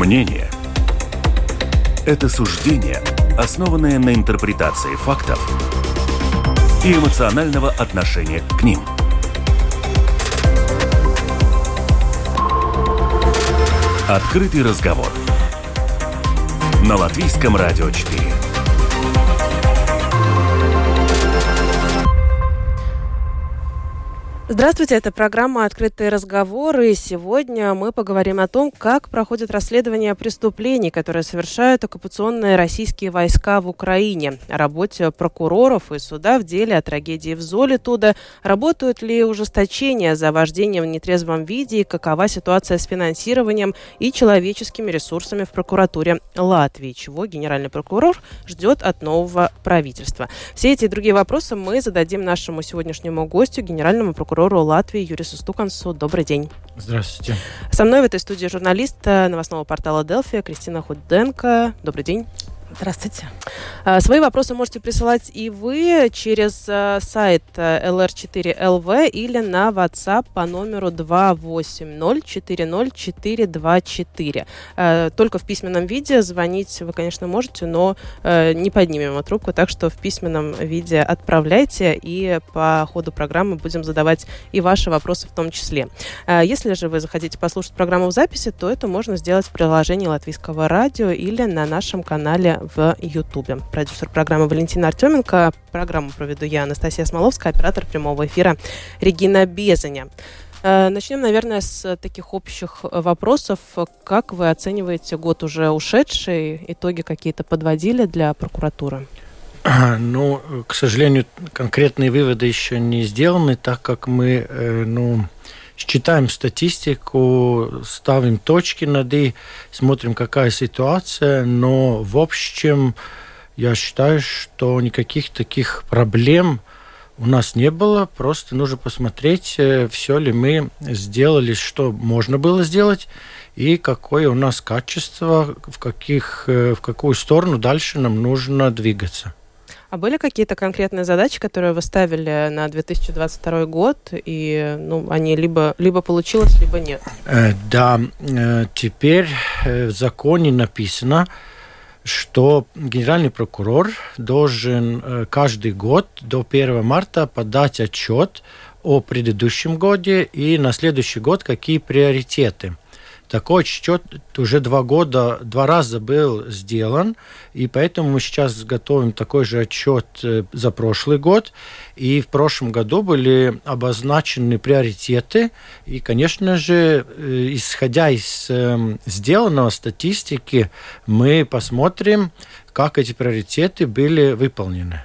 Мнение – это суждение, основанное на интерпретации фактов и эмоционального отношения к ним. Открытый разговор на Латвийском радио 4. Здравствуйте, это программа «Открытые разговоры». И сегодня мы поговорим о том, как проходит расследование преступлений, которые совершают оккупационные российские войска в Украине, о работе прокуроров и суда в деле о трагедии в Золитуда, работают ли ужесточения за вождение в нетрезвом виде и какова ситуация с финансированием и человеческими ресурсами в прокуратуре Латвии, чего генеральный прокурор ждет от нового правительства. Все эти и другие вопросы мы зададим нашему сегодняшнему гостю, генеральному прокурору прокурору Латвии Юрису Стукансу. Добрый день. Здравствуйте. Со мной в этой студии журналист э, новостного портала Делфия Кристина Худенко. Добрый день. Здравствуйте. А, свои вопросы можете присылать и вы через э, сайт LR4LV э, или на WhatsApp по номеру 280400424. Э, только в письменном виде звонить вы, конечно, можете, но не поднимем трубку, так что в письменном виде отправляйте, и по ходу программы будем задавать и ваши вопросы в том числе. Если же вы захотите послушать программу в записи, то это можно сделать в приложении Латвийского радио или на нашем канале в Ютубе. Продюсер программы Валентина Артеменко. Программу проведу я, Анастасия Смоловская, оператор прямого эфира Регина Безаня. Э, начнем, наверное, с таких общих вопросов. Как вы оцениваете год уже ушедший? Итоги какие-то подводили для прокуратуры? Ну, к сожалению, конкретные выводы еще не сделаны, так как мы, э, ну, считаем статистику, ставим точки над «и», смотрим, какая ситуация, но в общем я считаю, что никаких таких проблем у нас не было, просто нужно посмотреть, э, все ли мы сделали, что можно было сделать, и какое у нас качество, в, каких, э, в какую сторону дальше нам нужно двигаться. А были какие-то конкретные задачи, которые вы ставили на 2022 год, и ну, они либо, либо получилось, либо нет? Э, да, э, теперь э, в законе написано, что генеральный прокурор должен каждый год до 1 марта подать отчет о предыдущем годе и на следующий год какие приоритеты. Такой отчет уже два года, два раза был сделан, и поэтому мы сейчас готовим такой же отчет э, за прошлый год. И в прошлом году были обозначены приоритеты, и, конечно же, э, исходя из эм, сделанного статистики, мы посмотрим, как эти приоритеты были выполнены.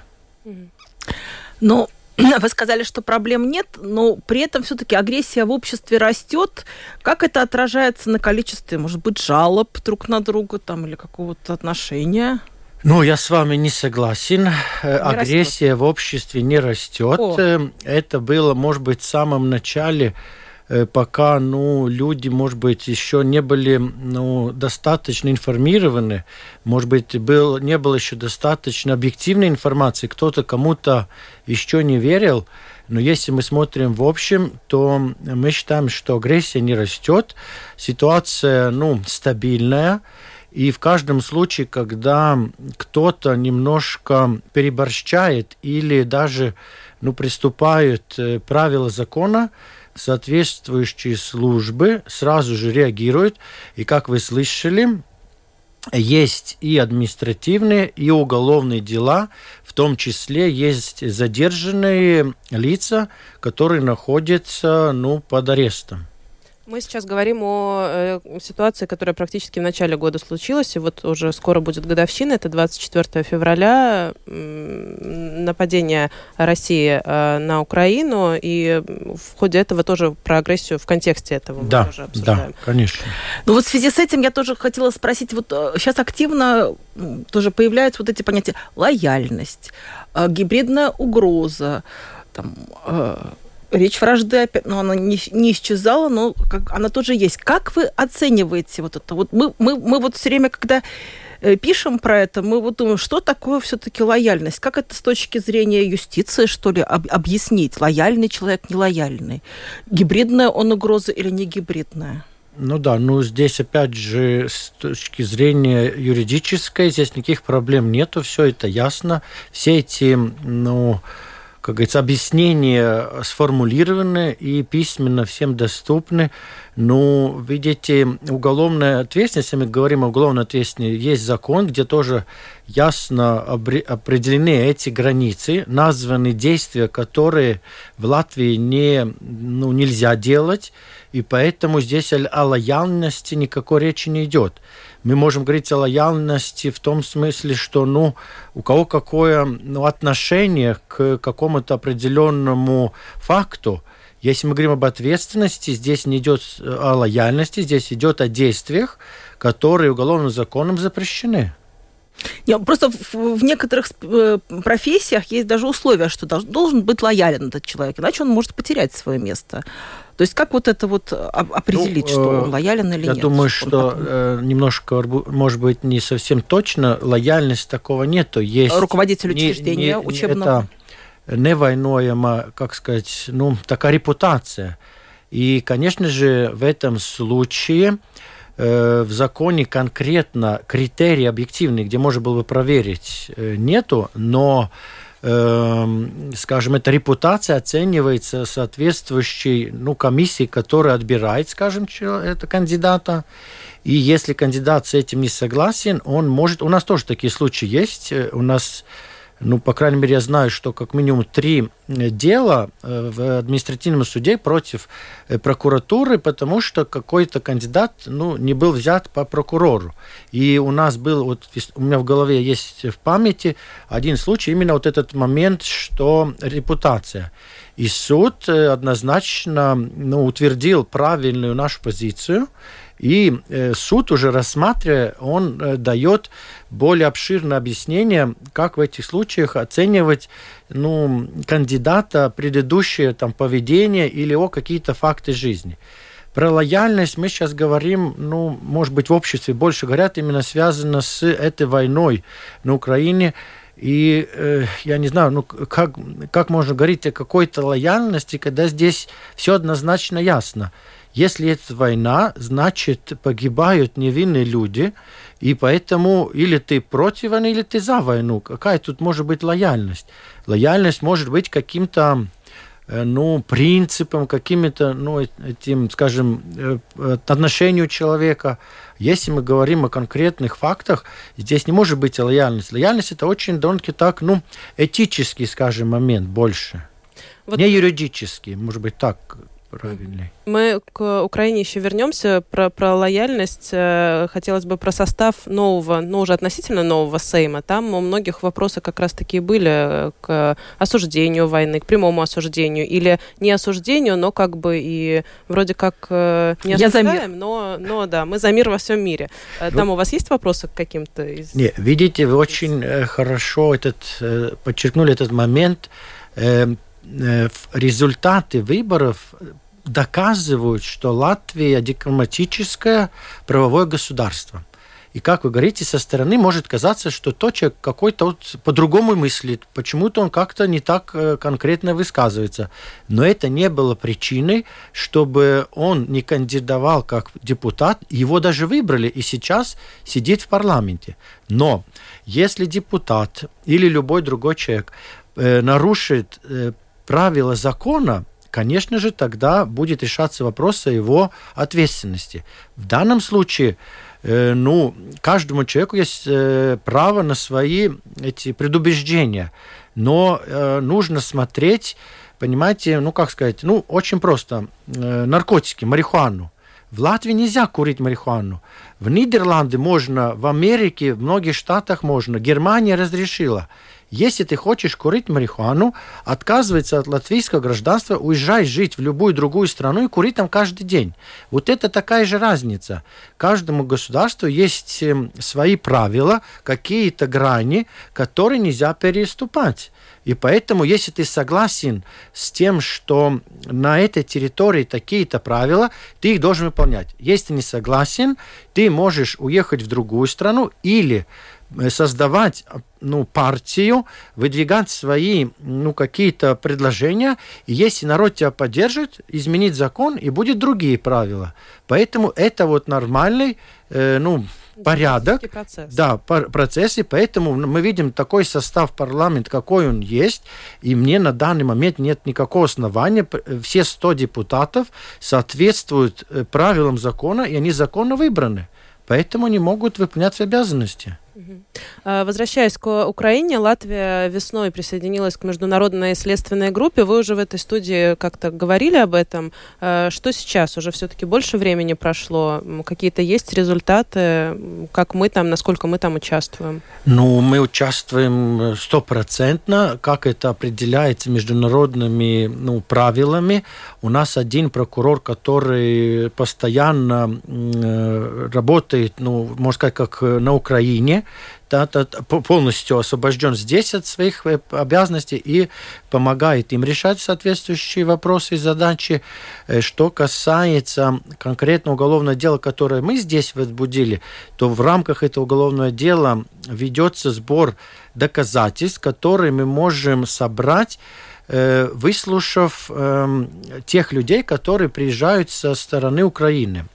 Ну, Вы сказали, что проблем нет, но при этом все-таки агрессия в обществе растет. Как это отражается на количестве, может быть, жалоб друг на друга там, или какого-то отношения? Ну, я с вами не согласен. Не Агрессия растет. в обществе не растет. О. Э, это было, может быть, в самом начале Э, пока ну, люди, может быть, еще не были ну, достаточно информированы, может быть, был, не было еще достаточно объективной информации, кто-то кому-то еще не верил, но если мы смотрим в общем, то мы считаем, что агрессия не растет, ситуация ну, стабильная, и в каждом случае, когда кто-то немножко переборщает или даже ну, приступает э, правила закона, соответствующие службы сразу же реагируют. И, как вы слышали, есть и административные, и уголовные дела, в том числе есть задержанные лица, которые находятся ну, под арестом. Мы сейчас говорим о э, ситуации, которая практически в начале года случилась, и вот уже скоро будет годовщина, это 24 февраля, э, нападение России э, на Украину, и в ходе этого тоже про агрессию в контексте этого да, мы тоже обсуждаем. Да, конечно. Ну вот в связи с этим я тоже хотела спросить, вот сейчас э, активно тоже появляются вот эти понятия лояльность, э, гибридная угроза, там, э, речь вражды опять, ну, она не, не исчезала, но как, она тоже есть. Как вы оцениваете вот это? Вот мы, мы, мы вот все время, когда э, пишем про это, мы вот думаем, что такое все-таки лояльность? Как это с точки зрения юстиции, что ли, об, объяснить? Лояльный человек, нелояльный? Гибридная он угроза или не гибридная? Ну да, ну здесь опять же с точки зрения юридической здесь никаких проблем нету, все это ясно. Все эти, ну, как говорится, объяснения сформулированы и письменно всем доступны. Ну, видите, уголовная ответственность, если мы говорим о уголовной ответственности, есть закон, где тоже ясно определены эти границы, названы действия, которые в Латвии не, ну, нельзя делать, и поэтому здесь о лояльности никакой речи не идет мы можем говорить о лояльности в том смысле, что ну, у кого какое ну, отношение к какому-то определенному факту. Если мы говорим об ответственности, здесь не идет о лояльности, здесь идет о действиях, которые уголовным законом запрещены. Нет, просто в, в некоторых э, профессиях есть даже условия, что должен быть лоялен этот человек, иначе он может потерять свое место. То есть как вот это вот определить, ну, что он э, лоялен или я нет? Я думаю, что э, немножко, может быть, не совсем точно, лояльность такого нету. Есть Руководитель учреждения не, не, учебного. Это невойноема, как сказать, ну, такая репутация. И, конечно же, в этом случае э, в законе конкретно критерии объективные, где можно было бы проверить, э, нету, но скажем, эта репутация оценивается соответствующей ну, комиссии, которая отбирает, скажем, это кандидата. И если кандидат с этим не согласен, он может... У нас тоже такие случаи есть. У нас ну, по крайней мере, я знаю, что как минимум три э, дела э, в административном суде против э, прокуратуры, потому что какой-то кандидат ну, не был взят по прокурору. И у нас был, вот у меня в голове есть в памяти один случай, именно вот этот момент, что репутация. И суд однозначно ну, утвердил правильную нашу позицию, и э, суд уже рассматривая, он э, дает более обширное объяснение, как в этих случаях оценивать ну, кандидата предыдущее там, поведение или о какие-то факты жизни. Про лояльность мы сейчас говорим, ну, может быть, в обществе больше говорят, именно связано с этой войной на Украине. И э, я не знаю, ну как, как можно говорить о какой-то лояльности, когда здесь все однозначно ясно. Если это война, значит погибают невинные люди, и поэтому или ты против войны, или ты за войну. Какая тут может быть лояльность? Лояльность может быть каким-то э, ну, принципом, какими-то, ну, этим, скажем, э, отношению человека. Если мы говорим о конкретных фактах, здесь не может быть лояльность. Лояльность это очень довольно-таки так, ну, этический, скажем, момент больше. Вот... Не юридический, может быть, так правильный. Мы к Украине еще вернемся. Про, про лояльность э, хотелось бы про состав нового, ну уже относительно нового Сейма. Там у многих вопросы как раз таки были к осуждению войны, к прямому осуждению или не осуждению, но как бы и вроде как э, не осуждаем, но, но да, мы за мир во всем мире. Э, там ну, у вас есть вопросы к каким-то из... Не, видите, вы очень хорошо этот, подчеркнули этот момент результаты выборов доказывают, что Латвия дипломатическое правовое государство. И как вы говорите, со стороны может казаться, что тот человек какой-то вот по-другому мыслит, почему-то он как-то не так э, конкретно высказывается. Но это не было причиной, чтобы он не кандидовал как депутат, его даже выбрали и сейчас сидит в парламенте. Но если депутат или любой другой человек э, нарушит э, правила закона, конечно же, тогда будет решаться вопрос о его ответственности. В данном случае, э, ну, каждому человеку есть э, право на свои эти предубеждения, но э, нужно смотреть, понимаете, ну, как сказать, ну, очень просто, наркотики, марихуану. В Латвии нельзя курить марихуану. В Нидерланды можно, в Америке, в многих штатах можно. Германия разрешила. Если ты хочешь курить марихуану, отказывайся от латвийского гражданства, уезжай жить в любую другую страну и кури там каждый день. Вот это такая же разница. Каждому государству есть эм, свои правила, какие-то грани, которые нельзя переступать. И поэтому, если ты согласен с тем, что на этой территории такие-то правила, ты их должен выполнять. Если ты не согласен, ты можешь уехать в другую страну или создавать ну, партию, выдвигать свои ну, какие-то предложения, и если народ тебя поддержит, изменить закон, и будет другие правила. Поэтому это вот нормальный, э, ну, порядок, процесс. да, процесс, и поэтому мы видим такой состав парламента, какой он есть, и мне на данный момент нет никакого основания, все 100 депутатов соответствуют э, правилам закона, и они законно выбраны, поэтому они могут выполнять обязанности. А, возвращаясь к Украине, Латвия весной присоединилась к международной следственной группе. Вы уже в этой студии как-то говорили об этом. А, что сейчас? Уже все-таки больше времени прошло. Какие-то есть результаты? Как мы там, насколько мы там участвуем? Ну, мы участвуем стопроцентно. Как это определяется международными ну, правилами? У нас один прокурор, который постоянно э, работает, ну, можно сказать, как на Украине, да, полностью освобожден здесь от своих э, обязанностей и помогает им решать соответствующие вопросы и задачи. Э, что касается конкретно уголовного дела, которое мы здесь возбудили, то в рамках этого уголовного дела ведется сбор доказательств, которые мы можем собрать э, выслушав эм, тех людей, которые приезжают со стороны Украины.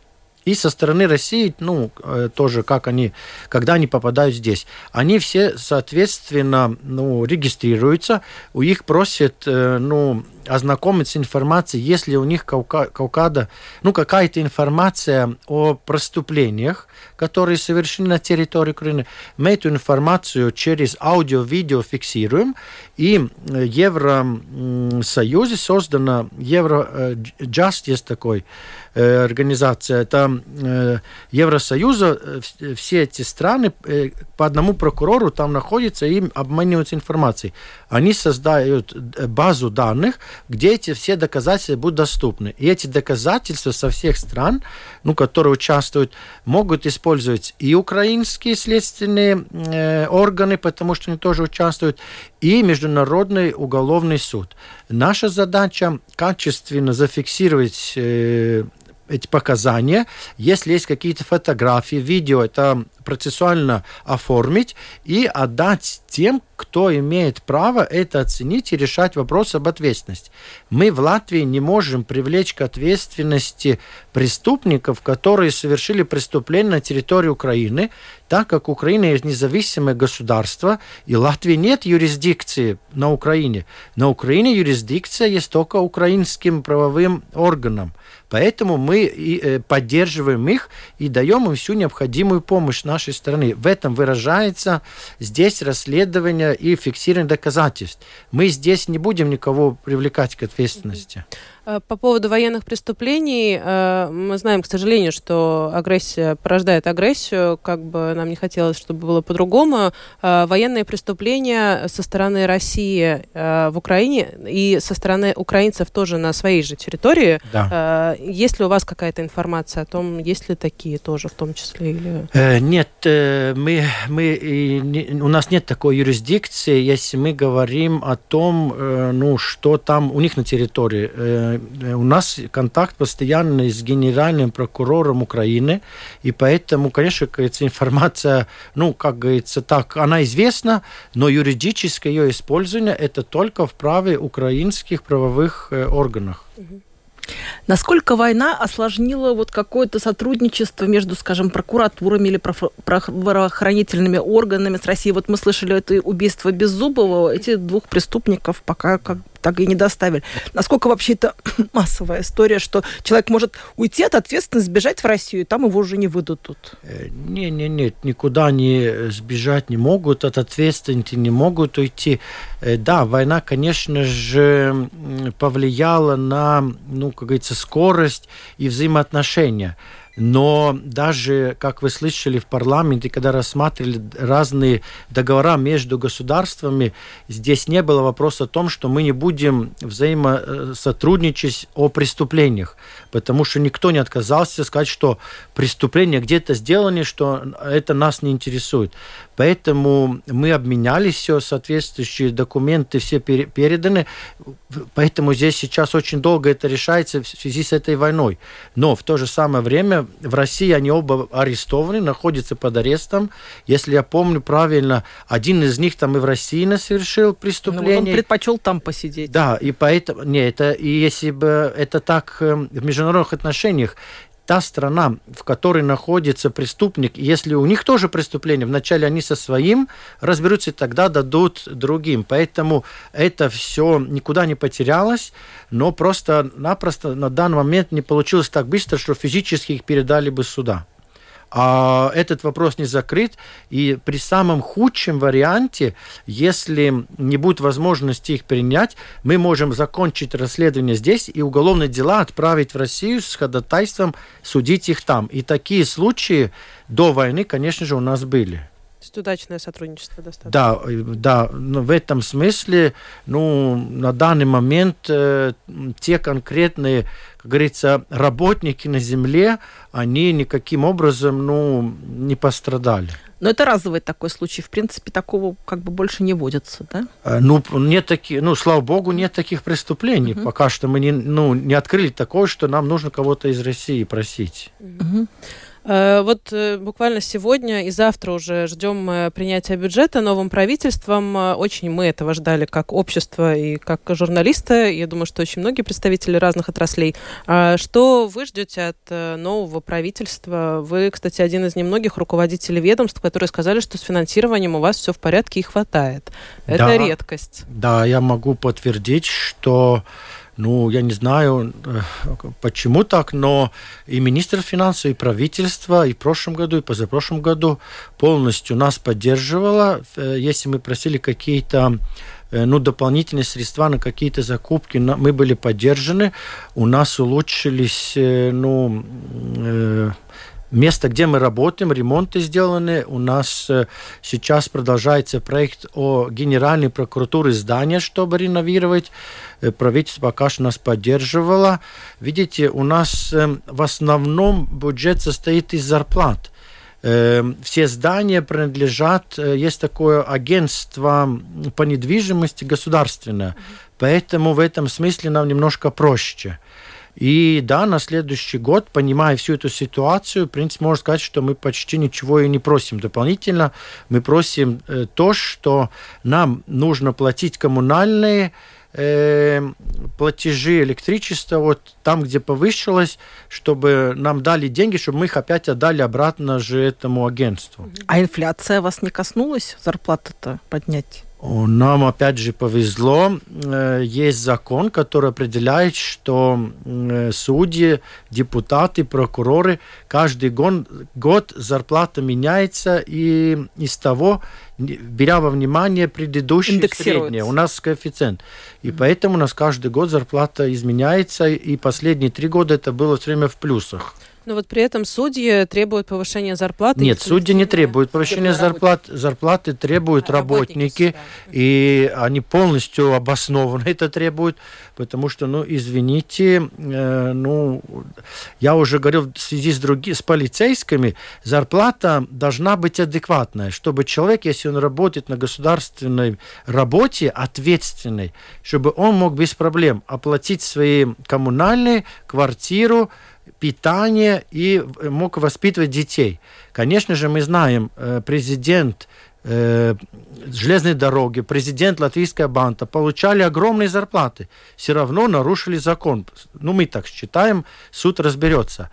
И со стороны России, ну, э, тоже как они, когда они попадают здесь, они все, соответственно, ну, регистрируются, у них просят, э, ну, ознакомиться с информацией, если у них каукада, ну, какая-то информация о преступлениях, которые совершены на территории Украины. Мы эту информацию через аудио-видео фиксируем, и э, Евросоюзе создана Еврожаст, есть такой, организация, это э, Евросоюза, э, все эти страны по одному прокурору там находятся и обмениваются информацией. Они создают базу данных, где эти все доказательства будут доступны. И эти доказательства со всех стран, ну, которые участвуют, могут использовать и украинские следственные э, органы, потому что они тоже участвуют, и Международный уголовный суд. Наша задача качественно зафиксировать э, эти показания. Если есть какие-то фотографии, видео, это процессуально оформить и отдать тем, кто имеет право это оценить и решать вопрос об ответственности. Мы в Латвии не можем привлечь к ответственности преступников, которые совершили преступление на территории Украины, так как Украина есть независимое государство, и Латвии нет юрисдикции на Украине. На Украине юрисдикция есть только украинским правовым органам. Поэтому мы э, поддерживаем их и даем им всю необходимую помощь нашей страны. В этом выражается здесь расследование и фиксирование доказательств. Мы здесь не будем никого привлекать к ответственности. Э, по поводу военных преступлений, э, мы знаем, к сожалению, что агрессия порождает агрессию, как бы нам не хотелось, чтобы было по-другому. Э, военные преступления со стороны России в Украине и со стороны украинцев тоже на своей же территории. Да. Есть ли у вас какая-то информация о том, есть ли такие тоже в том числе? Или... Нет, мы, мы, у нас нет такой юрисдикции, если мы говорим о том, ну, что там у них на территории у нас контакт постоянный с генеральным прокурором Украины, и поэтому, конечно, говорится, информация, ну, как говорится, так, она известна, но юридическое ее использование это только в праве украинских правовых э, органах. Насколько война осложнила вот какое-то сотрудничество между, скажем, прокуратурами или правоохранительными органами с Россией? Вот мы слышали это убийство Беззубова, эти двух преступников пока как так и не доставили. Насколько вообще это массовая история, что человек может уйти от ответственности, сбежать в Россию, и там его уже не выдадут? Не, не, нет, никуда не сбежать не могут, от ответственности не могут уйти. Э, да, война, конечно же, повлияла на, ну, как говорится, скорость и взаимоотношения. Но даже, как вы слышали в парламенте, когда рассматривали разные договора между государствами, здесь не было вопроса о том, что мы не будем взаимосотрудничать о преступлениях, потому что никто не отказался сказать, что преступления где-то сделаны, что это нас не интересует. Поэтому мы обменялись все, соответствующие документы все переданы. Поэтому здесь сейчас очень долго это решается в связи с этой войной. Но в то же самое время в России они оба арестованы, находятся под арестом. Если я помню правильно, один из них там и в России совершил преступление. Ну, он предпочел там посидеть. Да, и поэтому... Не, это, и если бы это так э, в международных отношениях, та страна, в которой находится преступник, если у них тоже преступление, вначале они со своим разберутся, и тогда дадут другим. Поэтому это все никуда не потерялось, но просто-напросто на данный момент не получилось так быстро, что физически их передали бы сюда а этот вопрос не закрыт. И при самом худшем варианте, если не будет возможности их принять, мы можем закончить расследование здесь и уголовные дела отправить в Россию с ходатайством судить их там. И такие случаи до войны, конечно же, у нас были. То есть удачное сотрудничество достаточно. Да, да, но в этом смысле, ну, на данный момент э, те конкретные, как говорится, работники на земле, они никаким образом, ну, не пострадали. Но это разовый такой случай. В принципе, такого как бы больше не водится, да? Э, ну, нет таких, ну, слава богу, нет таких преступлений. Угу. Пока что мы не, ну, не открыли такое, что нам нужно кого-то из России просить. Угу. Э, вот э, буквально сегодня и завтра уже ждем э, принятия бюджета новым правительством. Очень мы этого ждали как общество и как журналисты. Я думаю, что очень многие представители разных отраслей. А что вы ждете от нового правительства? Вы, кстати, один из немногих руководителей ведомств, которые сказали, что с финансированием у вас все в порядке и хватает. Это да, редкость. Да, я могу подтвердить, что ну, я не знаю, э, почему так, но и министр финансов, и правительство и в прошлом году, и позапрошлом году полностью нас поддерживало. Э, если мы просили какие-то э, ну, дополнительные средства на какие-то закупки, мы были поддержаны, у нас улучшились, ну, место, где мы работаем, ремонты сделаны. У нас э, сейчас продолжается проект о Генеральной прокуратуре здания, чтобы реновировать. Э, правительство пока что нас поддерживало. Видите, у нас э, в основном бюджет состоит из зарплат. Все здания принадлежат, есть такое агентство по недвижимости государственное, поэтому в этом смысле нам немножко проще. И да, на следующий год, понимая всю эту ситуацию, в принципе, можно сказать, что мы почти ничего и не просим дополнительно. Мы просим э, то, что нам нужно платить коммунальные э, платежи электричества, вот там, где повысилось, чтобы нам дали деньги, чтобы мы их опять отдали обратно же этому агентству. А инфляция вас не коснулась зарплаты-то поднять? Нам опять же повезло. Э, есть закон, который определяет, что э, судьи, депутаты, прокуроры каждый год, год зарплата меняется, и из того, беря во внимание предыдущее среднее, у нас коэффициент. И mm-hmm. поэтому у нас каждый год зарплата изменяется, и последние три года это было все время в плюсах. Но вот при этом судьи требуют повышения зарплаты. Нет, судьи не требуют повышения зарплат. Зарплаты требуют а, работники, работники и они полностью обоснованно это требуют, потому что, ну, извините, э, ну, я уже говорил в связи с другими, с полицейскими, зарплата должна быть адекватная, чтобы человек, если он работает на государственной работе, ответственной, чтобы он мог без проблем оплатить свои коммунальные, квартиру, питание и мог воспитывать детей. Конечно же, мы знаем, э, президент э, железной дороги, президент Латвийская банка получали огромные зарплаты, все равно нарушили закон. Ну, мы так считаем, суд разберется.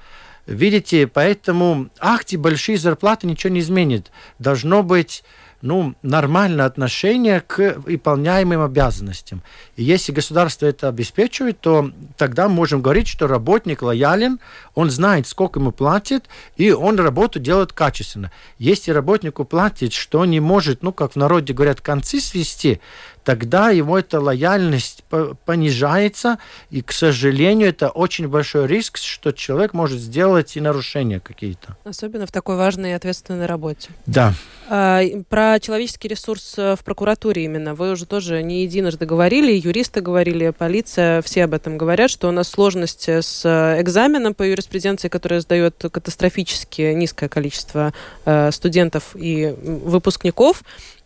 Видите, поэтому ахти большие зарплаты ничего не изменит. Должно быть ну, нормальное отношение к выполняемым обязанностям. И если государство это обеспечивает, то тогда можем говорить, что работник лоялен, он знает, сколько ему платят, и он работу делает качественно. Если работнику платит, что не может, ну, как в народе говорят, концы свести, тогда его эта лояльность понижается, и, к сожалению, это очень большой риск, что человек может сделать и нарушения какие-то. Особенно в такой важной и ответственной работе. Да. А, про человеческий ресурс э, в прокуратуре именно. Вы уже тоже не единожды говорили, юристы говорили, полиция, все об этом говорят, что у нас сложности с э, экзаменом по юриспруденции, который сдает катастрофически низкое количество э, студентов и выпускников.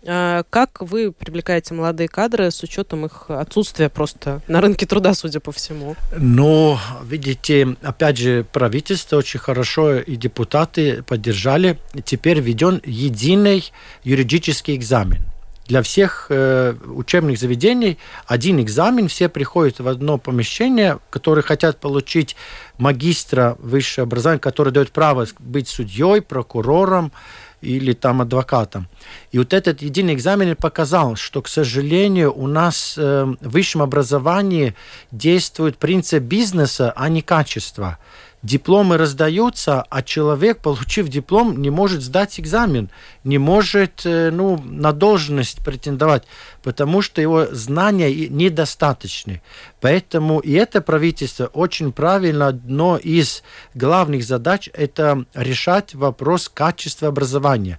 А, как вы привлекаете молодые кадры с учетом их отсутствия просто на рынке труда, судя по всему? Ну, видите, опять же, правительство очень хорошо и депутаты поддержали. Теперь введен единый юридический экзамен для всех э, учебных заведений один экзамен, все приходят в одно помещение, которые хотят получить магистра высшего образования, который дает право быть судьей, прокурором, или там адвокатом. И вот этот единый экзамен показал, что, к сожалению, у нас э, в высшем образовании действует принцип бизнеса, а не качества дипломы раздаются, а человек, получив диплом, не может сдать экзамен, не может э, ну, на должность претендовать, потому что его знания недостаточны. Поэтому и это правительство очень правильно, одно из главных задач – это решать вопрос качества образования.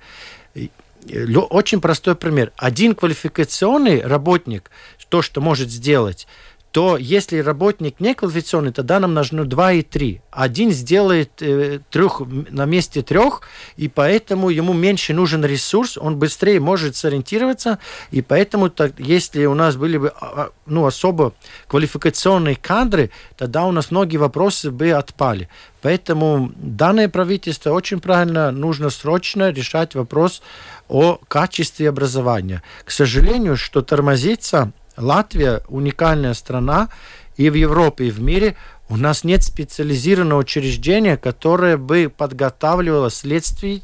Очень простой пример. Один квалификационный работник, то, что может сделать – то если работник не квалификационный, тогда нам нужно 2 и 3. Один сделает э, трех на месте трех, и поэтому ему меньше нужен ресурс, он быстрее может сориентироваться, и поэтому так, если у нас были бы а, а, ну, особо квалификационные кадры, тогда у нас многие вопросы бы отпали. Поэтому данное правительство очень правильно, нужно срочно решать вопрос о качестве образования. К сожалению, что тормозится Латвия уникальная страна и в Европе, и в мире. У нас нет специализированного учреждения, которое бы подготавливало следствий,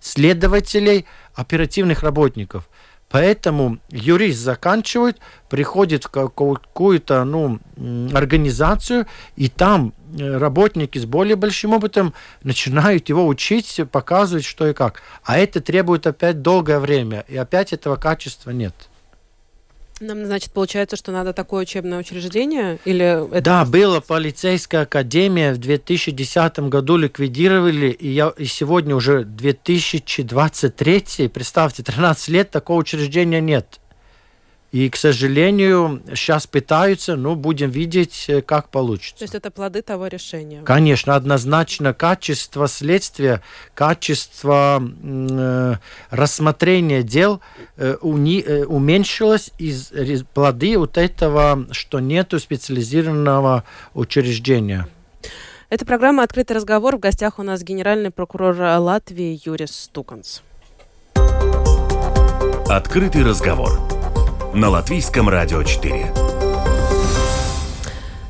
следователей, оперативных работников. Поэтому юрист заканчивает, приходит в какую-то ну, организацию, и там э, работники с более большим опытом начинают его учить, показывать, что и как. А это требует опять долгое время, и опять этого качества нет. Нам, значит, получается, что надо такое учебное учреждение? Или это да, была полицейская академия в 2010 году ликвидировали, и, я, и сегодня уже 2023, представьте, 13 лет такого учреждения нет. И, к сожалению, сейчас пытаются, но будем видеть, э, как получится. То есть это плоды того решения? Конечно, однозначно качество следствия, качество э, рассмотрения дел э, уни, э, уменьшилось из плоды вот этого, что нету специализированного учреждения. Это программа «Открытый разговор». В гостях у нас генеральный прокурор Латвии Юрис Стуканс. «Открытый разговор» на Латвийском радио 4.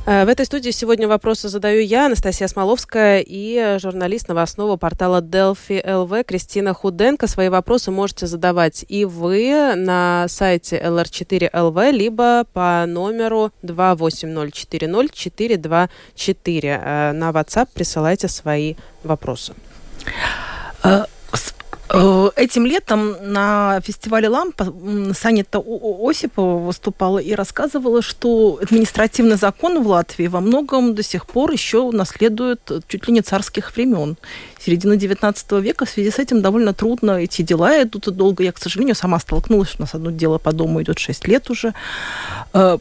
Э, в этой студии сегодня вопросы задаю я, Анастасия Смоловская, и журналист новостного портала Delphi LV Кристина Худенко. Свои вопросы можете задавать и вы на сайте LR4LV, либо по номеру 28040-424. Э, на WhatsApp присылайте свои вопросы. Э, Э, этим летом на фестивале «Лампа» Санита Осипова выступала и рассказывала, что административный закон в Латвии во многом до сих пор еще наследует чуть ли не царских времен. Середины XIX века в связи с этим довольно трудно эти дела идут долго. Я, к сожалению, сама столкнулась, у нас одно дело по дому идет 6 лет уже. Э,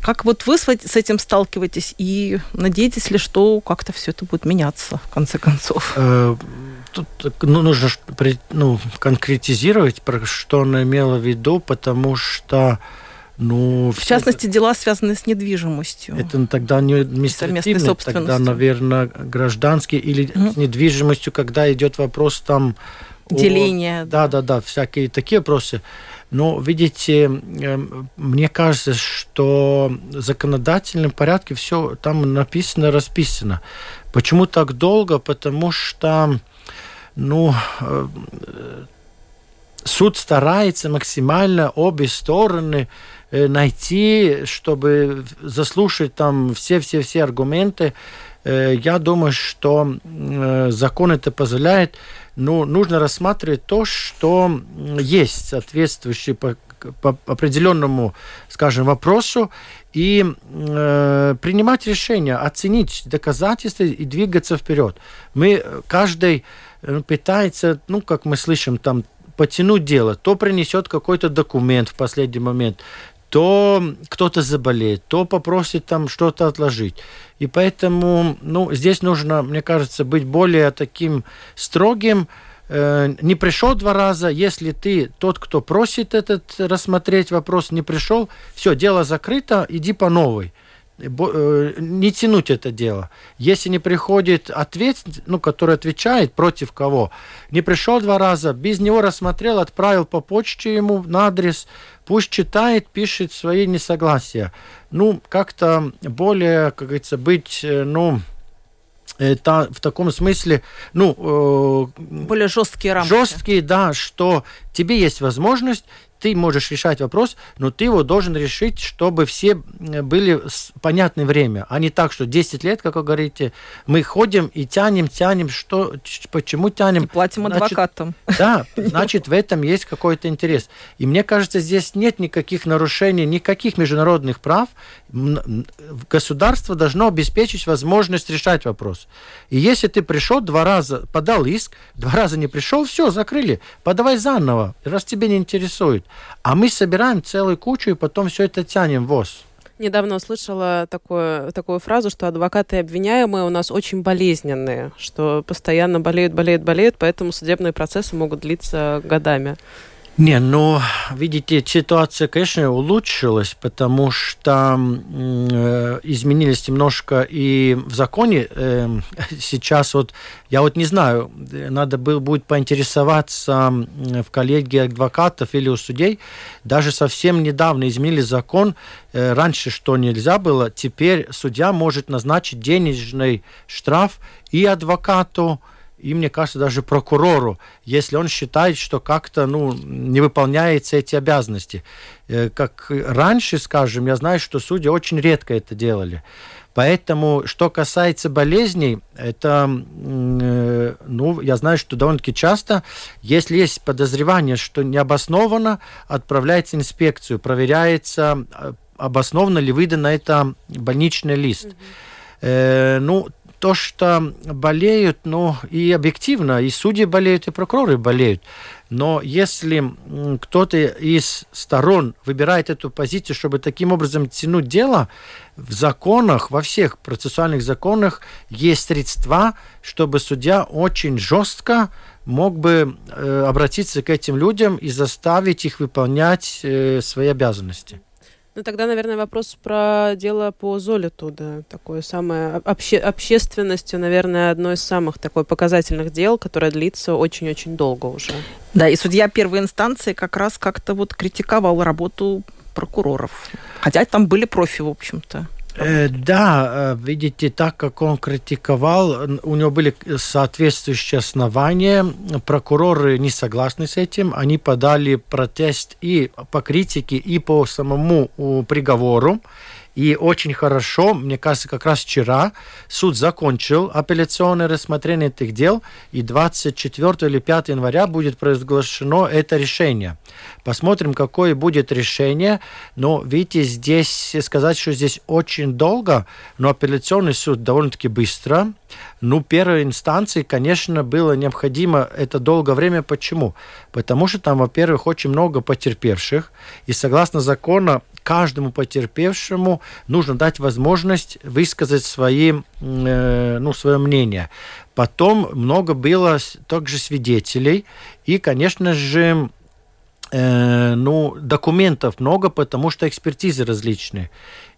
как вот вы с этим сталкиваетесь и надеетесь ли, что как-то все это будет меняться в конце концов? Э, тут ну, нужно ну, конкретизировать, про что она имела в виду, потому что ну, в частности, дела, связанные с недвижимостью. Это тогда не административный, тогда, наверное, гражданский или mm-hmm. с недвижимостью, когда идет вопрос там... Деления. да, да, да, всякие такие вопросы. Но, видите, эм, мне кажется, что в законодательном порядке все там написано, расписано. Почему так долго? Потому что ну, э, суд старается максимально обе стороны э, найти, чтобы заслушать там все-все-все аргументы. Э, я думаю, что закон это позволяет. Но нужно рассматривать то, что есть соответствующие по определенному, скажем, вопросу и э, принимать решения, оценить доказательства и двигаться вперед. Мы каждый пытается, ну, как мы слышим, там потянуть дело, то принесет какой-то документ в последний момент, то кто-то заболеет, то попросит там что-то отложить. И поэтому, ну, здесь нужно, мне кажется, быть более таким строгим, э, не пришел два раза, если ты тот, кто просит этот рассмотреть вопрос, не пришел, все, дело закрыто, иди по новой. Э, не тянуть это дело. Если не приходит ответ, ну, который отвечает против кого, не пришел два раза, без него рассмотрел, отправил по почте ему на адрес, пусть читает, пишет свои несогласия. Ну, как-то более, как говорится, быть, э, ну, это в таком смысле, ну... Э, более жесткие рамки. Жесткие, да, что тебе есть возможность, ты можешь решать вопрос, но ты его должен решить, чтобы все были понятное время, а не так, что 10 лет, как вы говорите, мы ходим и тянем, тянем, что, почему тянем. И платим значит, адвокатам. Да, значит, в этом есть какой-то интерес. И мне кажется, здесь нет никаких нарушений, никаких международных прав. Государство должно обеспечить возможность решать вопрос. И если ты пришел два раза, подал иск, два раза не пришел, все, закрыли, подавай заново, раз тебе не интересует. А мы собираем целую кучу и потом все это тянем ВОЗ. Недавно услышала такую, такую фразу, что адвокаты и обвиняемые у нас очень болезненные, что постоянно болеют, болеют, болеют, поэтому судебные процессы могут длиться годами. Не, ну, видите, ситуация, конечно, улучшилась, потому что э, изменились немножко и в законе. Э, сейчас вот, я вот не знаю, надо было, будет поинтересоваться в коллегии адвокатов или у судей. Даже совсем недавно изменили закон. Э, раньше что нельзя было, теперь судья может назначить денежный штраф и адвокату, и, мне кажется, даже прокурору, если он считает, что как-то ну, не выполняются эти обязанности. Э, как раньше, скажем, я знаю, что судьи очень редко это делали. Поэтому, что касается болезней, это, э, ну, я знаю, что довольно-таки часто, если есть подозревание, что необоснованно, отправляется инспекцию, проверяется, э, обоснованно ли выдан на это больничный лист. Mm-hmm. Э, ну, то, что болеют, ну, и объективно, и судьи болеют, и прокуроры болеют. Но если кто-то из сторон выбирает эту позицию, чтобы таким образом тянуть дело, в законах, во всех процессуальных законах есть средства, чтобы судья очень жестко мог бы э, обратиться к этим людям и заставить их выполнять э, свои обязанности. Ну, тогда, наверное, вопрос про дело по Золиту, да, такое самое обще общественностью, наверное, одно из самых такой показательных дел, которое длится очень-очень долго уже. Да, и судья первой инстанции как раз как-то вот критиковал работу прокуроров. Хотя там были профи, в общем-то. Э, да, э, видите, так как он критиковал, у него были соответствующие основания. Прокуроры не согласны с этим. Они подали протест и по критике, и по самому приговору. И очень хорошо, мне кажется, как раз вчера суд закончил апелляционное рассмотрение этих дел, и 24 или 5 января будет произглашено это решение. Посмотрим, какое будет решение. Но, видите, здесь сказать, что здесь очень долго, но апелляционный суд довольно-таки быстро. Ну, первой инстанции, конечно, было необходимо это долгое время. Почему? Потому что там, во-первых, очень много потерпевших, и согласно закону каждому потерпевшему нужно дать возможность высказать свои, э, ну, свое мнение. Потом много было также свидетелей, и, конечно же, э, ну, документов много, потому что экспертизы различные.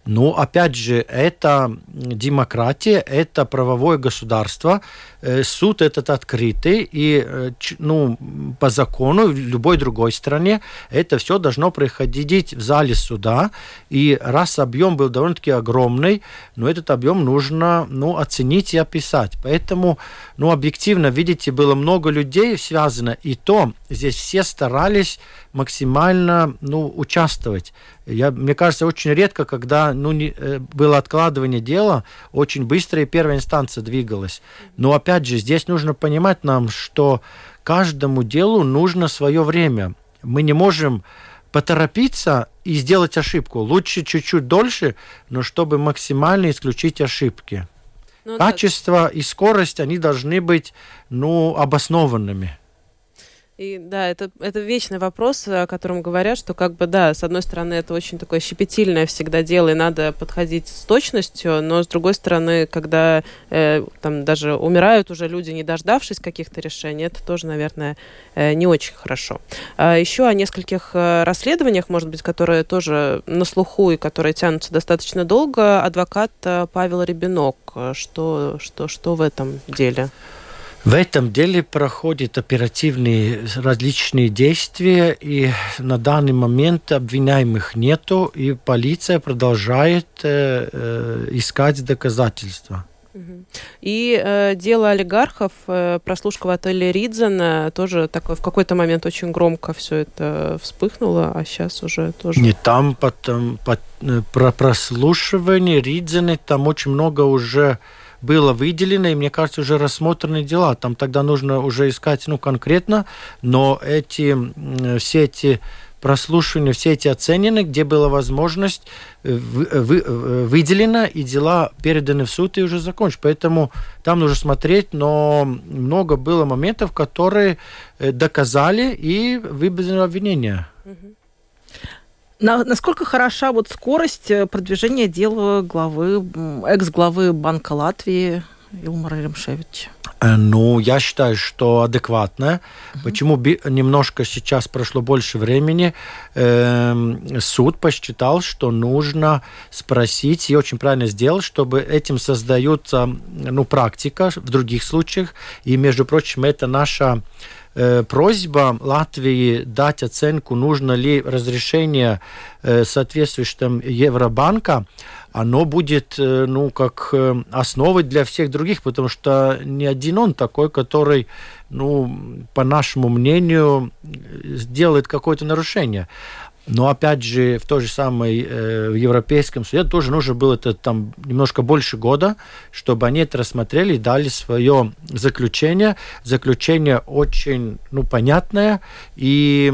Но, опять же, это демократия, это правовое государство, э, суд этот открытый, и э, ну, по закону в любой другой стране это все должно проходить в зале суда, и раз объем был довольно-таки огромный, но этот объем нужно ну, оценить и описать. Поэтому, ну, объективно, видите, было много людей связано, и то здесь все старались максимально ну, участвовать. Я, мне кажется, очень редко, когда ну, не, э, было откладывание дела, очень быстро и первая инстанция двигалась. Но опять же, здесь нужно понимать нам, что каждому делу нужно свое время. Мы не можем поторопиться и сделать ошибку. Лучше чуть-чуть дольше, но чтобы максимально исключить ошибки. Ну, Качество да. и скорость, они должны быть ну, обоснованными. И да, это, это вечный вопрос, о котором говорят, что как бы, да, с одной стороны, это очень такое щепетильное всегда дело, и надо подходить с точностью, но с другой стороны, когда э, там даже умирают уже люди, не дождавшись каких-то решений, это тоже, наверное, э, не очень хорошо. А еще о нескольких э, расследованиях, может быть, которые тоже на слуху и которые тянутся достаточно долго. Адвокат э, Павел Ребенок, что, что, что в этом деле? В этом деле проходят оперативные различные действия, и на данный момент обвиняемых нету, и полиция продолжает э, э, искать доказательства. И э, дело олигархов, э, прослушка в отеле Ридзена, тоже такое, в какой-то момент очень громко все это вспыхнуло, а сейчас уже тоже... Не там потом, по, э, про прослушивание Ридзена, там очень много уже было выделено, и, мне кажется, уже рассмотрены дела. Там тогда нужно уже искать, ну, конкретно, но эти, все эти прослушивания, все эти оценены, где была возможность э, вы, э, вы, э, выделена, и дела переданы в суд и уже закончены. Поэтому там нужно смотреть, но много было моментов, которые доказали и выбрали обвинения. Угу. На, насколько хороша вот скорость э, продвижения дела главы, экс-главы Банка Латвии Илмара Ремшевича? Э, ну, я считаю, что адекватно. Угу. Почему немножко сейчас прошло больше времени? Эм, суд посчитал, что нужно спросить, и очень правильно сделал, чтобы этим создается ну, практика в других случаях. И, между прочим, это наша Э, просьба Латвии дать оценку, нужно ли разрешение э, соответствующего Евробанка, оно будет, э, ну, как основой для всех других, потому что не один он такой, который, ну, по нашему мнению, сделает какое-то нарушение. Но опять же, в той же самой э, в Европейском суде тоже нужно было это там немножко больше года, чтобы они это рассмотрели и дали свое заключение. Заключение очень ну, понятное и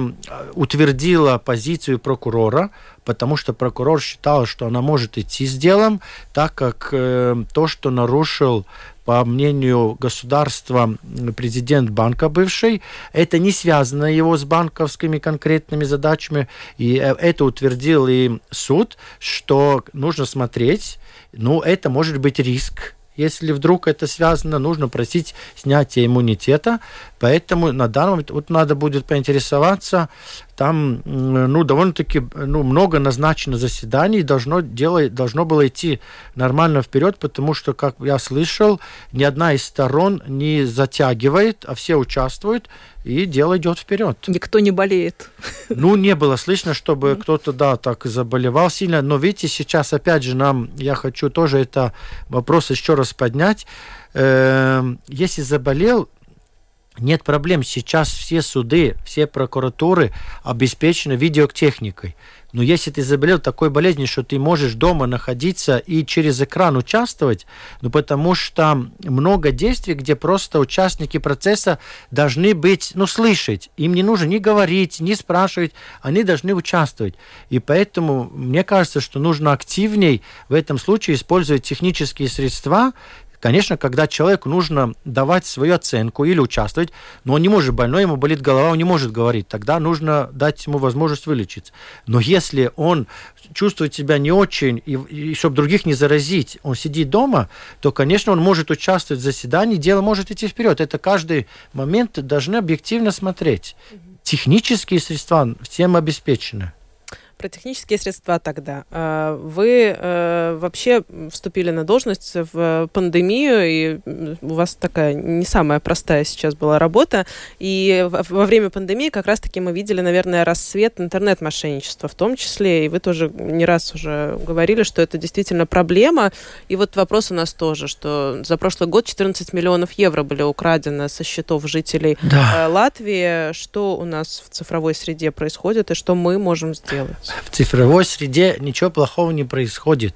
утвердило позицию прокурора, потому что прокурор считал, что она может идти с делом, так как э, то, что нарушил по мнению государства, президент банка бывший. Это не связано его с банковскими конкретными задачами. И э, это утвердил и суд, что нужно смотреть, ну, это может быть риск если вдруг это связано, нужно просить снятия иммунитета. Поэтому на данный момент вот надо будет поинтересоваться, там ну, довольно-таки ну, много назначено заседаний, должно, делать, должно было идти нормально вперед, потому что, как я слышал, ни одна из сторон не затягивает, а все участвуют, и дело идет вперед. Никто не болеет. Ну, не было слышно, чтобы кто-то, да, так заболевал сильно. Но видите, сейчас, опять же, нам, я хочу тоже это вопрос еще раз поднять. Эм, если заболел, нет проблем. Сейчас все суды, все прокуратуры обеспечены видеотехникой. Но если ты заболел такой болезнью, что ты можешь дома находиться и через экран участвовать, ну потому что много действий, где просто участники процесса должны быть, ну, слышать. Им не нужно ни говорить, ни спрашивать, они должны участвовать. И поэтому мне кажется, что нужно активней в этом случае использовать технические средства, Конечно, когда человеку нужно давать свою оценку или участвовать, но он не может, больной, ему болит голова, он не может говорить, тогда нужно дать ему возможность вылечиться. Но если он чувствует себя не очень, и, и чтобы других не заразить, он сидит дома, то, конечно, он может участвовать в заседании, дело может идти вперед. Это каждый момент должны объективно смотреть. Технические средства всем обеспечены. Про технические средства тогда. А, вы э, вообще вступили на должность в пандемию, и у вас такая не самая простая сейчас была работа. И во время пандемии как раз-таки мы видели, наверное, рассвет интернет-мошенничества в том числе. И вы тоже не раз уже говорили, что это действительно проблема. И вот вопрос у нас тоже, что за прошлый год 14 миллионов евро были украдены со счетов жителей да. Э, Латвии. Что у нас в цифровой среде происходит и что мы можем сделать? В цифровой среде ничего плохого не происходит.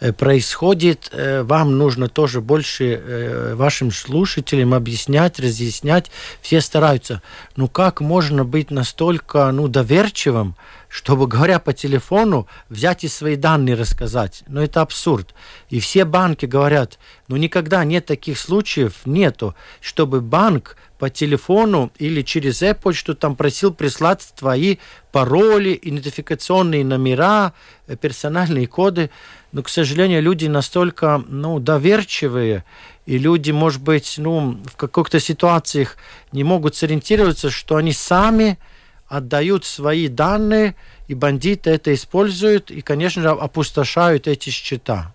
Э, происходит, э, вам нужно тоже больше э, вашим слушателям объяснять, разъяснять. Все стараются. Ну как можно быть настолько ну, доверчивым, чтобы, говоря по телефону, взять и свои данные рассказать. Но это абсурд. И все банки говорят, ну никогда нет таких случаев, нету, чтобы банк по телефону или через e-почту там просил прислать твои пароли, идентификационные номера, э, персональные коды. Но, к сожалению, люди настолько ну, доверчивые, и люди, может быть, ну, в каких-то ситуациях не могут сориентироваться, что они сами отдают свои данные, и бандиты это используют, и, конечно же, опустошают эти счета.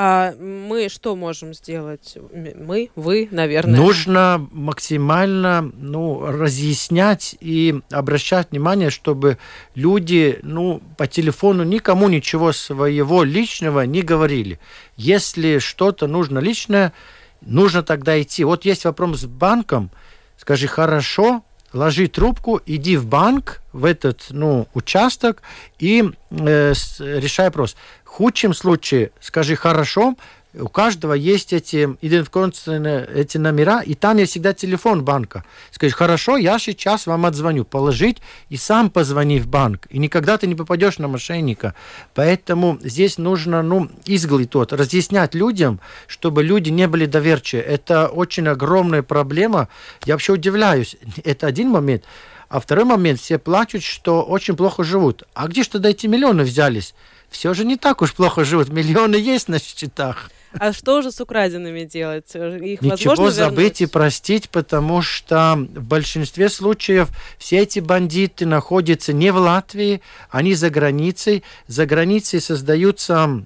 А мы что можем сделать? Мы, вы, наверное. Нужно максимально ну, разъяснять и обращать внимание, чтобы люди ну, по телефону никому ничего своего личного не говорили. Если что-то нужно личное, нужно тогда идти. Вот есть вопрос с банком. Скажи, хорошо, ложи трубку, иди в банк, в этот ну, участок и э, решай вопрос. В худшем случае скажи хорошо, у каждого есть эти идентификационные эти номера, и там есть всегда телефон банка. Скажи, хорошо, я сейчас вам отзвоню. Положить и сам позвони в банк. И никогда ты не попадешь на мошенника. Поэтому здесь нужно, ну, изглый тот, разъяснять людям, чтобы люди не были доверчивы. Это очень огромная проблема. Я вообще удивляюсь. Это один момент. А второй момент, все плачут, что очень плохо живут. А где же тогда эти миллионы взялись? Все же не так уж плохо живут. Миллионы есть на счетах. А что же с украденными делать? Их Ничего забыть и простить, потому что в большинстве случаев все эти бандиты находятся не в Латвии, они за границей. За границей создаются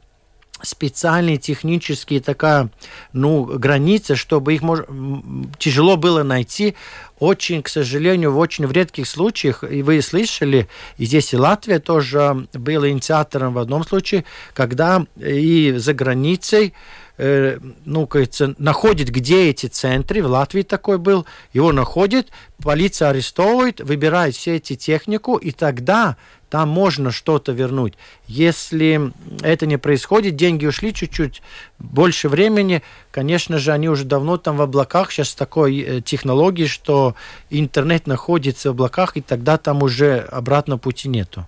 специальные технические такая, ну, граница, чтобы их мож... тяжело было найти. Очень, к сожалению, в очень редких случаях, и вы слышали, и здесь и Латвия тоже была инициатором в одном случае, когда и за границей э, ну, кажется, находит, где эти центры, в Латвии такой был, его находит, полиция арестовывает, выбирает все эти технику, и тогда там можно что-то вернуть. Если это не происходит, деньги ушли чуть-чуть, больше времени, конечно же, они уже давно там в облаках, сейчас такой э, технологии, что интернет находится в облаках, и тогда там уже обратно пути нету.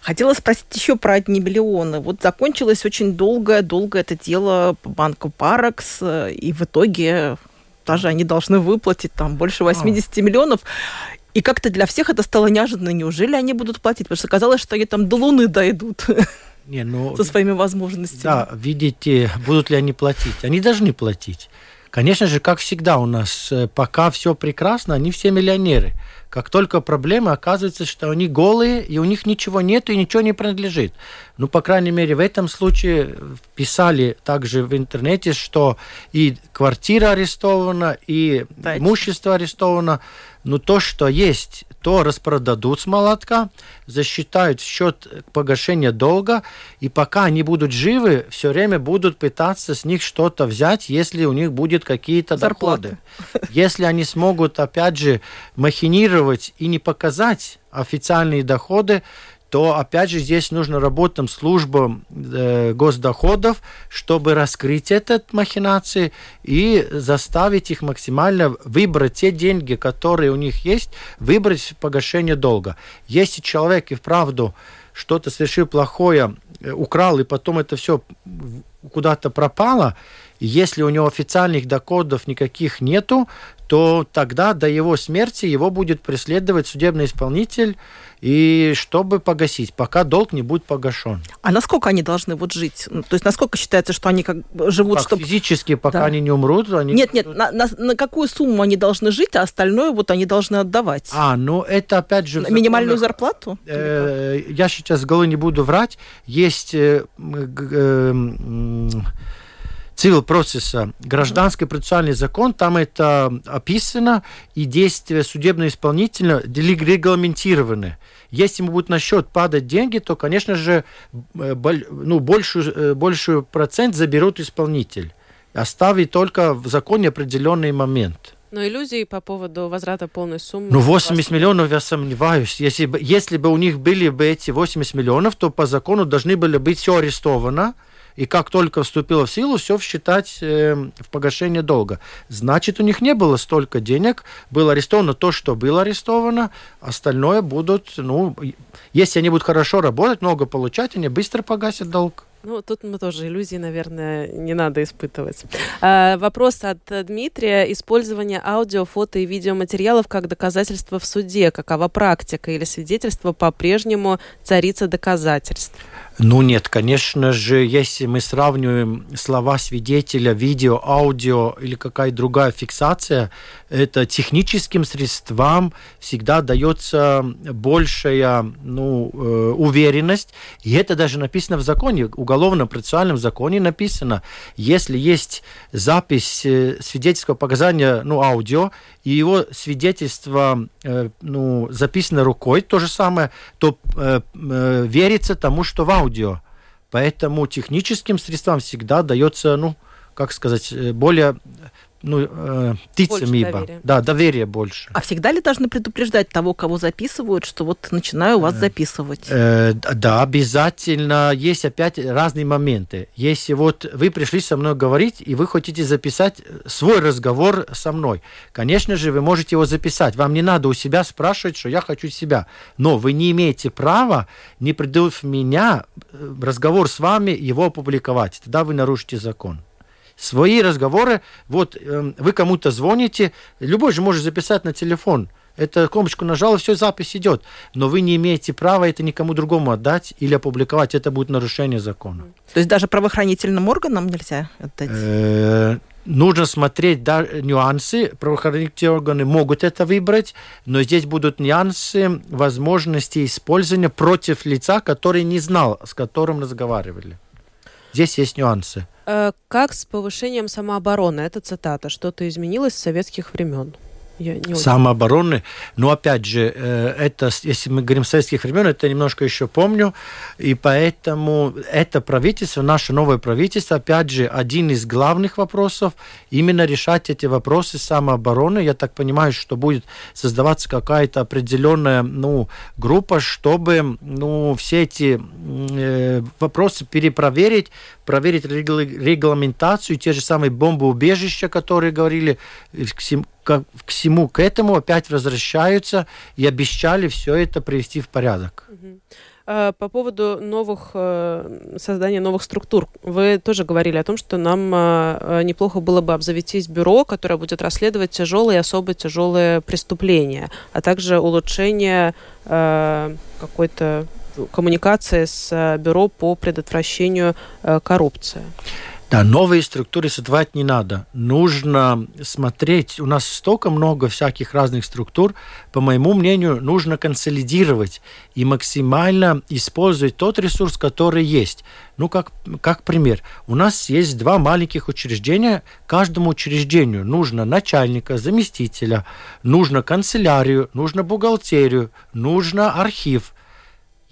Хотела спросить еще про одни миллионы. Вот закончилось очень долгое-долгое это дело по банку Паракс, э, и в итоге даже они должны выплатить там больше 80 а. миллионов. И как-то для всех это стало неожиданно. Неужели они будут платить? Потому что казалось, что они там до Луны дойдут. Не, ну, со своими возможностями. Да, видите, будут ли они платить? Они должны платить. Конечно же, как всегда у нас, э, пока все прекрасно, они все миллионеры. Как только проблемы, оказывается, что они голые, и у них ничего нет, и ничего не принадлежит. Ну, по крайней мере, в этом случае писали также в интернете, что и квартира арестована, и Дайте. имущество арестовано. Но то, что есть, то распродадут с молотка, засчитают в счет погашения долга, и пока они будут живы, все время будут пытаться с них что-то взять, если у них будет какие-то доходы. Если они смогут, опять же, махинировать и не показать официальные доходы, то опять же здесь нужно работать службам э, госдоходов, чтобы раскрыть этот махинации и заставить их максимально выбрать те деньги, которые у них есть, выбрать погашение долга. Если человек и вправду что-то совершил плохое, э, украл, и потом это все куда-то пропало, если у него официальных доходов никаких нету, то тогда до его смерти его будет преследовать судебный исполнитель, и чтобы погасить, пока долг не будет погашен. А насколько они должны вот жить? Ну, то есть насколько считается, что они как живут, как чтобы... Физически, пока да. они не умрут? Они... Нет, нет, на, на, на какую сумму они должны жить, а остальное вот они должны отдавать? А, ну это опять же... Минимальную зарплату? Э, я сейчас с головы не буду врать. Есть... Э, э, цивил процесса, гражданский процессуальный закон, там это описано, и действия судебно исполнительного регламентированы. Если ему будут на счет падать деньги, то, конечно же, э, ну, большую, э, большую процент заберут исполнитель, оставив только в законе определенный момент. Но иллюзии по поводу возврата полной суммы... Ну, 80 миллионов, я сомневаюсь. Если бы, если бы у них были бы эти 80 миллионов, то по закону должны были быть все арестовано, и как только вступило в силу, все считать э, в погашение долга. Значит, у них не было столько денег, было арестовано то, что было арестовано, остальное будут, ну, если они будут хорошо работать, много получать, они быстро погасят долг. Ну, тут мы тоже иллюзии, наверное, не надо испытывать. А, вопрос от Дмитрия. Использование аудио, фото и видеоматериалов как доказательство в суде. Какова практика или свидетельство по-прежнему царица доказательств? Ну нет, конечно же, если мы сравниваем слова свидетеля, видео, аудио или какая-то другая фиксация, это техническим средствам всегда дается большая ну, э, уверенность. И это даже написано в законе, уголовно-процессуальном законе написано, если есть запись э, свидетельского показания, ну, аудио, и его свидетельство ну, записано рукой, то же самое, то э, э, верится тому, что в аудио. Поэтому техническим средствам всегда дается, ну, как сказать, э, более ну, э, птицами, доверия. да, доверие больше. А всегда ли должны предупреждать того, кого записывают, что вот начинаю вас э, записывать? Э, да, обязательно. Есть опять разные моменты. Если вот вы пришли со мной говорить, и вы хотите записать свой разговор со мной, конечно же, вы можете его записать. Вам не надо у себя спрашивать, что я хочу себя. Но вы не имеете права, не предав меня, э, разговор с вами, его опубликовать. Тогда вы нарушите закон свои разговоры. Вот э, вы кому-то звоните, любой же может записать на телефон. Это кнопочку нажал, и все, запись идет. Но вы не имеете права это никому другому отдать или опубликовать. Это будет нарушение закона. То есть даже правоохранительным органам нельзя отдать? Э, нужно смотреть да, нюансы. Правоохранительные органы могут это выбрать, но здесь будут нюансы возможности использования против лица, который не знал, с которым разговаривали. Здесь есть нюансы. Э, как с повышением самообороны? Это цитата. Что-то изменилось с советских времен? Самообороны. Но опять же, э, это, если мы говорим советских времен, это немножко еще помню. И поэтому это правительство, наше новое правительство, опять же, один из главных вопросов, именно решать эти вопросы самообороны. Я так понимаю, что будет создаваться какая-то определенная ну, группа, чтобы ну, все эти э, вопросы перепроверить, проверить регламентацию, те же самые бомбоубежища, которые говорили, к, всему к этому опять возвращаются и обещали все это привести в порядок. А, по поводу новых, э, создания новых структур. Вы тоже говорили о том, что нам а, неплохо было бы обзавестись бюро, которое будет расследовать тяжелые и особо тяжелые преступления, а также улучшение э, какой-то коммуникации с э, бюро по предотвращению коррупции. Да, новые структуры создавать не надо. Нужно смотреть. У нас столько много всяких разных структур. По моему мнению, нужно консолидировать и максимально использовать тот ресурс, который есть. Ну, как, как пример. У нас есть два маленьких учреждения. Каждому учреждению нужно начальника, заместителя, нужно канцелярию, нужно бухгалтерию, нужно архив –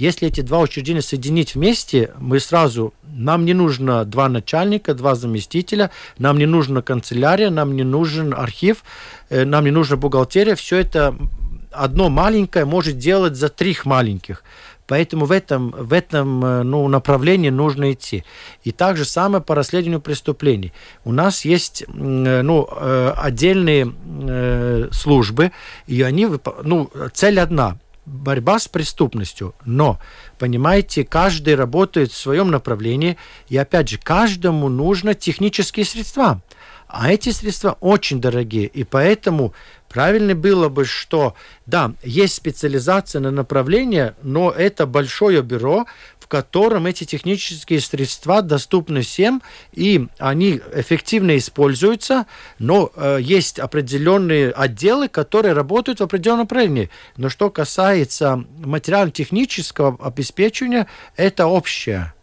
если эти два учреждения соединить вместе, мы сразу, нам не нужно два начальника, два заместителя, нам не нужна канцелярия, нам не нужен архив, э, нам не нужна бухгалтерия. Все это одно маленькое может делать за трех маленьких. Поэтому в этом, в этом э, ну, направлении нужно идти. И так же самое по расследованию преступлений. У нас есть э, ну, отдельные службы, и они, ну, цель одна – борьба с преступностью. Но, понимаете, каждый работает в своем направлении, и опять же, каждому нужно технические средства. А эти средства очень дорогие, и поэтому правильно было бы, что, да, есть специализация на направление, но это большое бюро, котором эти технические средства доступны всем, и они эффективно используются, но э, есть определенные отделы, которые работают в определенном направлении. Но что касается материально-технического обеспечения, это общее.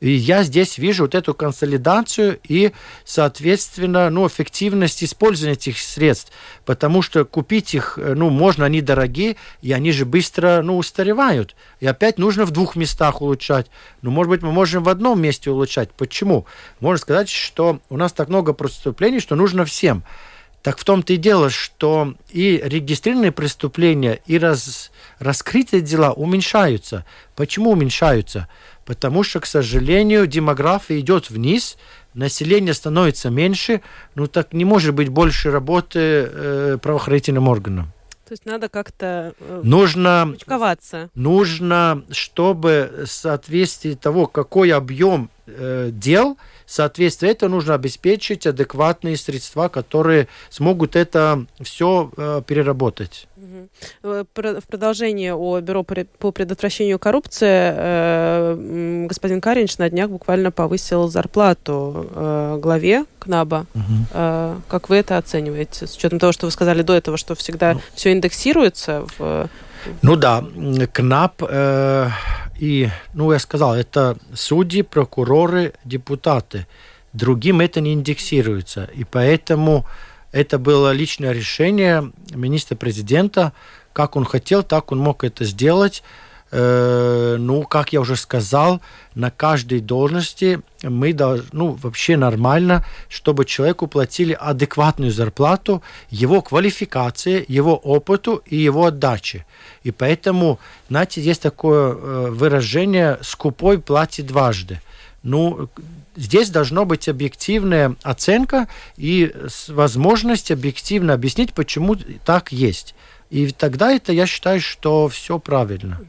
И я здесь вижу вот эту консолидацию и, соответственно, ну, эффективность использования этих средств, потому что купить их, э, ну, можно, они дорогие, и они же быстро, ну, устаревают. И опять нужно в двух местах улучшать. Ну, может быть, мы можем в одном месте улучшать. Почему? Можно сказать, что у нас так много преступлений, что нужно всем. Так в том-то и дело, что и регистрированные преступления, и раз, раскрытые дела уменьшаются. Почему уменьшаются? Потому что, к сожалению, демография идет вниз, население становится меньше, ну так не может быть больше работы э, правоохранительным органам. То есть надо как-то э, нужно, учковаться. Нужно, чтобы в соответствии того, какой объем э, дел, соответствие это нужно обеспечить адекватные средства, которые смогут это все э, переработать. Э, в продолжение о Бюро по предотвращению коррупции э, господин Каринч на днях буквально повысил зарплату э, главе КНАБа. Угу. Как вы это оцениваете? С учетом того, что вы сказали до этого, что всегда ну, все индексируется в ну да, КНАП э, и, ну я сказал, это судьи, прокуроры, депутаты. Другим это не индексируется. И поэтому это было личное решение министра-президента. Как он хотел, так он мог это сделать. Ну, как я уже сказал, на каждой должности мы должны, ну, вообще нормально, чтобы человеку платили адекватную зарплату, его квалификации, его опыту и его отдаче. И поэтому, знаете, есть такое э, выражение «скупой платит дважды». Ну, здесь должна быть объективная оценка и возможность объективно объяснить, почему так есть. И тогда это, я считаю, что все правильно.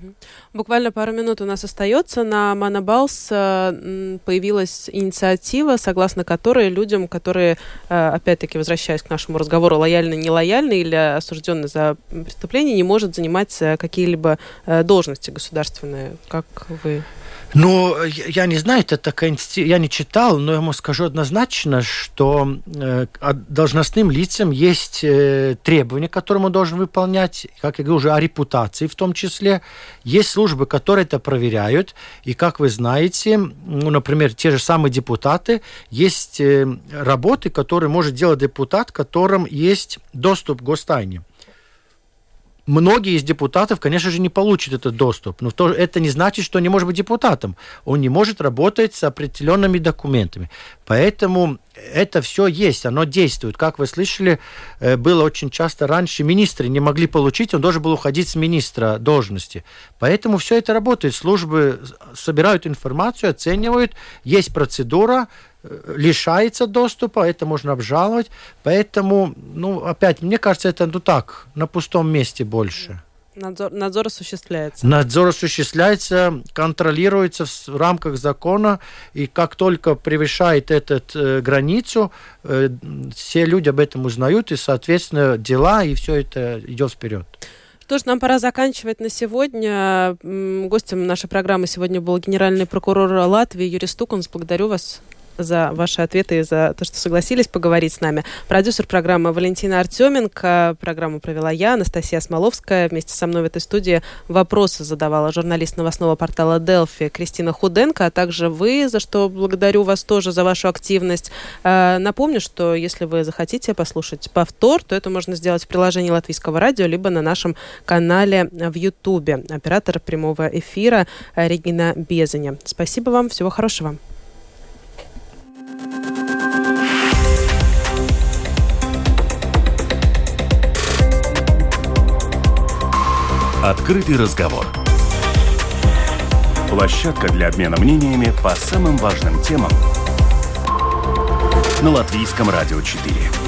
Буквально пару минут у нас остается. На Манабалс э, появилась инициатива, согласно которой людям, которые, э, опять-таки, возвращаясь к нашему разговору, лояльны, нелояльны или осуждены за преступление, не может занимать э, какие-либо должности государственные. Как вы ну, я не знаю, это такая я не читал, но я ему скажу однозначно, что э, должностным лицам есть э, требования, которые он должен выполнять, как я говорю, уже о репутации в том числе. Есть службы, которые это проверяют, и, как вы знаете, ну, например, те же самые депутаты, есть э, работы, которые может делать депутат, которым есть доступ к гостайне многие из депутатов, конечно же, не получат этот доступ. Но это не значит, что он не может быть депутатом. Он не может работать с определенными документами. Поэтому это все есть, оно действует. Как вы слышали, э, было очень часто раньше министры не могли получить, он должен был уходить с министра должности. Поэтому все это работает. Службы собирают информацию, оценивают, есть процедура, лишается доступа, это можно обжаловать. Поэтому, ну, опять, мне кажется, это ну так, на пустом месте больше. Надзор, надзор осуществляется. Надзор осуществляется, контролируется в рамках закона, и как только превышает эту э, границу, э, все люди об этом узнают, и, соответственно, дела, и все это идет вперед. Что ж, нам пора заканчивать на сегодня. Гостем нашей программы сегодня был генеральный прокурор Латвии Юрий Стукунс. Благодарю вас за ваши ответы и за то, что согласились поговорить с нами. Продюсер программы Валентина Артеменко. Программу провела я, Анастасия Смоловская. Вместе со мной в этой студии вопросы задавала журналист новостного портала Делфи Кристина Худенко, а также вы, за что благодарю вас тоже за вашу активность. Э, напомню, что если вы захотите послушать повтор, то это можно сделать в приложении Латвийского радио, либо на нашем канале в Ютубе. Оператор прямого эфира Регина Безаня. Спасибо вам, всего хорошего. Открытый разговор. Площадка для обмена мнениями по самым важным темам на Латвийском радио 4.